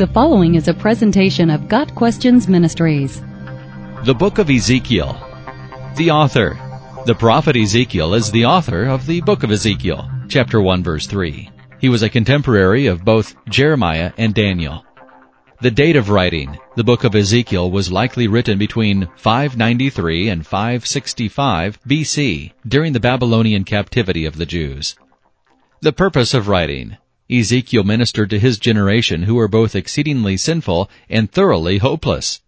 The following is a presentation of Got Questions Ministries. The Book of Ezekiel. The author. The prophet Ezekiel is the author of the Book of Ezekiel, chapter 1 verse 3. He was a contemporary of both Jeremiah and Daniel. The date of writing, the book of Ezekiel was likely written between 593 and 565 BC during the Babylonian captivity of the Jews. The purpose of writing, Ezekiel ministered to his generation who were both exceedingly sinful and thoroughly hopeless.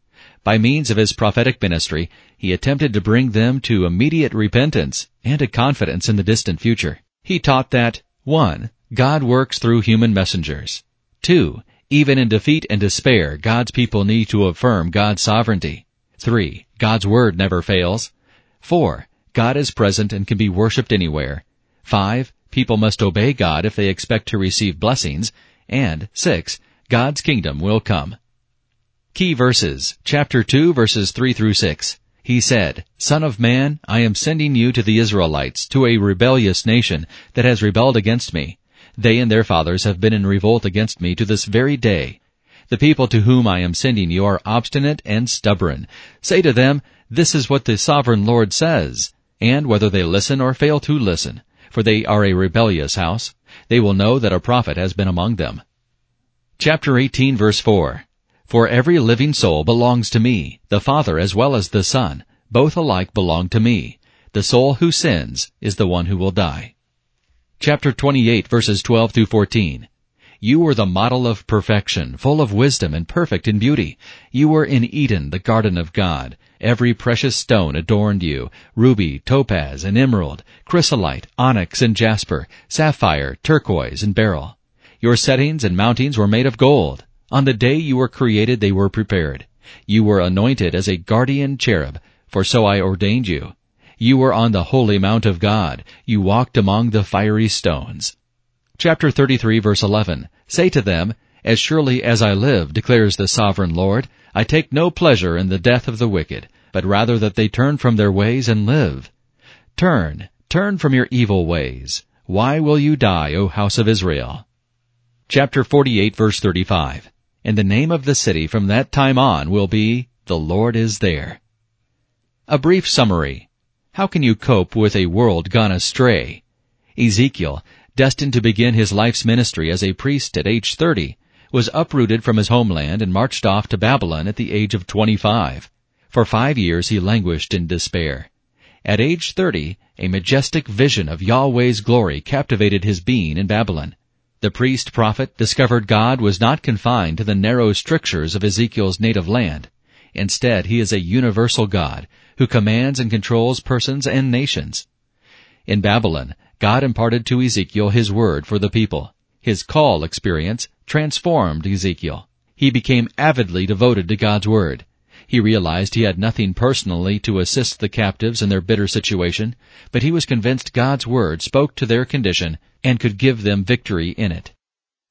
By means of his prophetic ministry, he attempted to bring them to immediate repentance and a confidence in the distant future. He taught that 1. God works through human messengers. 2. Even in defeat and despair, God's people need to affirm God's sovereignty. 3. God's word never fails. 4. God is present and can be worshipped anywhere. 5. People must obey God if they expect to receive blessings. And 6. God's kingdom will come. Key verses, chapter 2 verses 3 through 6. He said, Son of man, I am sending you to the Israelites, to a rebellious nation that has rebelled against me. They and their fathers have been in revolt against me to this very day. The people to whom I am sending you are obstinate and stubborn. Say to them, This is what the sovereign Lord says. And whether they listen or fail to listen, for they are a rebellious house. They will know that a prophet has been among them. Chapter 18 verse 4. For every living soul belongs to me, the Father as well as the Son. Both alike belong to me. The soul who sins is the one who will die. Chapter 28 verses 12 through 14. You were the model of perfection, full of wisdom and perfect in beauty. You were in Eden, the garden of God. Every precious stone adorned you, ruby, topaz, and emerald, chrysolite, onyx, and jasper, sapphire, turquoise, and beryl. Your settings and mountings were made of gold. On the day you were created they were prepared. You were anointed as a guardian cherub, for so I ordained you. You were on the holy mount of God. You walked among the fiery stones. Chapter 33 verse 11. Say to them, As surely as I live, declares the sovereign Lord, I take no pleasure in the death of the wicked, but rather that they turn from their ways and live. Turn, turn from your evil ways. Why will you die, O house of Israel? Chapter 48 verse 35. And the name of the city from that time on will be, The Lord is there. A brief summary. How can you cope with a world gone astray? Ezekiel, destined to begin his life's ministry as a priest at age 30, was uprooted from his homeland and marched off to Babylon at the age of 25. For five years he languished in despair. At age 30, a majestic vision of Yahweh's glory captivated his being in Babylon. The priest prophet discovered God was not confined to the narrow strictures of Ezekiel's native land. Instead, he is a universal God who commands and controls persons and nations. In Babylon, God imparted to Ezekiel his word for the people. His call experience transformed Ezekiel. He became avidly devoted to God's word. He realized he had nothing personally to assist the captives in their bitter situation, but he was convinced God's word spoke to their condition and could give them victory in it.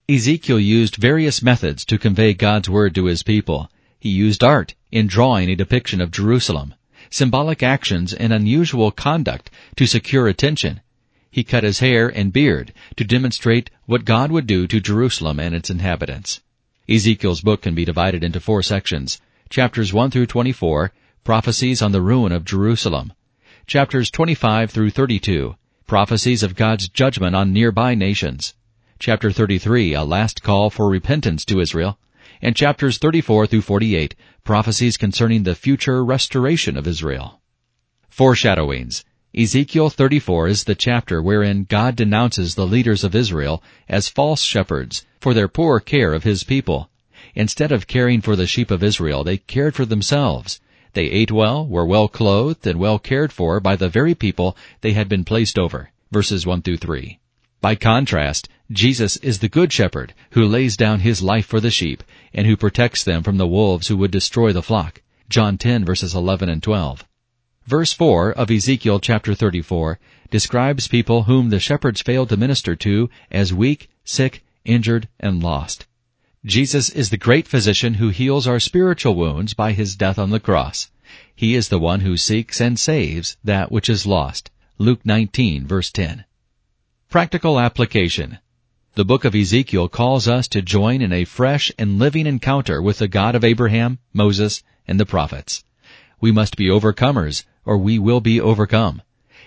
Ezekiel used various methods to convey God's word to his people. He used art in drawing a depiction of Jerusalem, symbolic actions and unusual conduct to secure attention. He cut his hair and beard to demonstrate what God would do to Jerusalem and its inhabitants. Ezekiel's book can be divided into four sections. Chapters 1 through 24, prophecies on the ruin of Jerusalem. Chapters 25 through 32, prophecies of God's judgment on nearby nations. Chapter 33, a last call for repentance to Israel and chapters 34 through 48, prophecies concerning the future restoration of Israel. Foreshadowings. Ezekiel 34 is the chapter wherein God denounces the leaders of Israel as false shepherds for their poor care of his people. Instead of caring for the sheep of Israel, they cared for themselves. They ate well, were well clothed, and well cared for by the very people they had been placed over. Verses 1 through 3. By contrast, Jesus is the good shepherd who lays down his life for the sheep and who protects them from the wolves who would destroy the flock. John 10 verses 11 and 12. Verse 4 of Ezekiel chapter 34 describes people whom the shepherds failed to minister to as weak, sick, injured, and lost. Jesus is the great physician who heals our spiritual wounds by his death on the cross. He is the one who seeks and saves that which is lost. Luke 19 verse 10. Practical application. The book of Ezekiel calls us to join in a fresh and living encounter with the God of Abraham, Moses, and the prophets. We must be overcomers, or we will be overcome.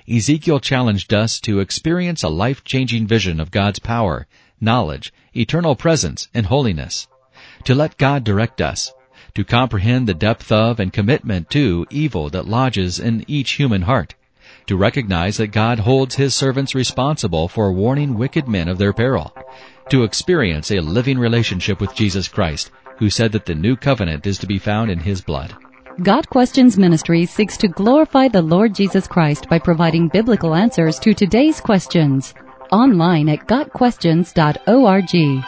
Ezekiel challenged us to experience a life-changing vision of God's power, knowledge, eternal presence, and holiness. To let God direct us. To comprehend the depth of and commitment to evil that lodges in each human heart to recognize that God holds his servants responsible for warning wicked men of their peril, to experience a living relationship with Jesus Christ, who said that the new covenant is to be found in his blood. Got Questions Ministry seeks to glorify the Lord Jesus Christ by providing biblical answers to today's questions. Online at GotQuestions.org.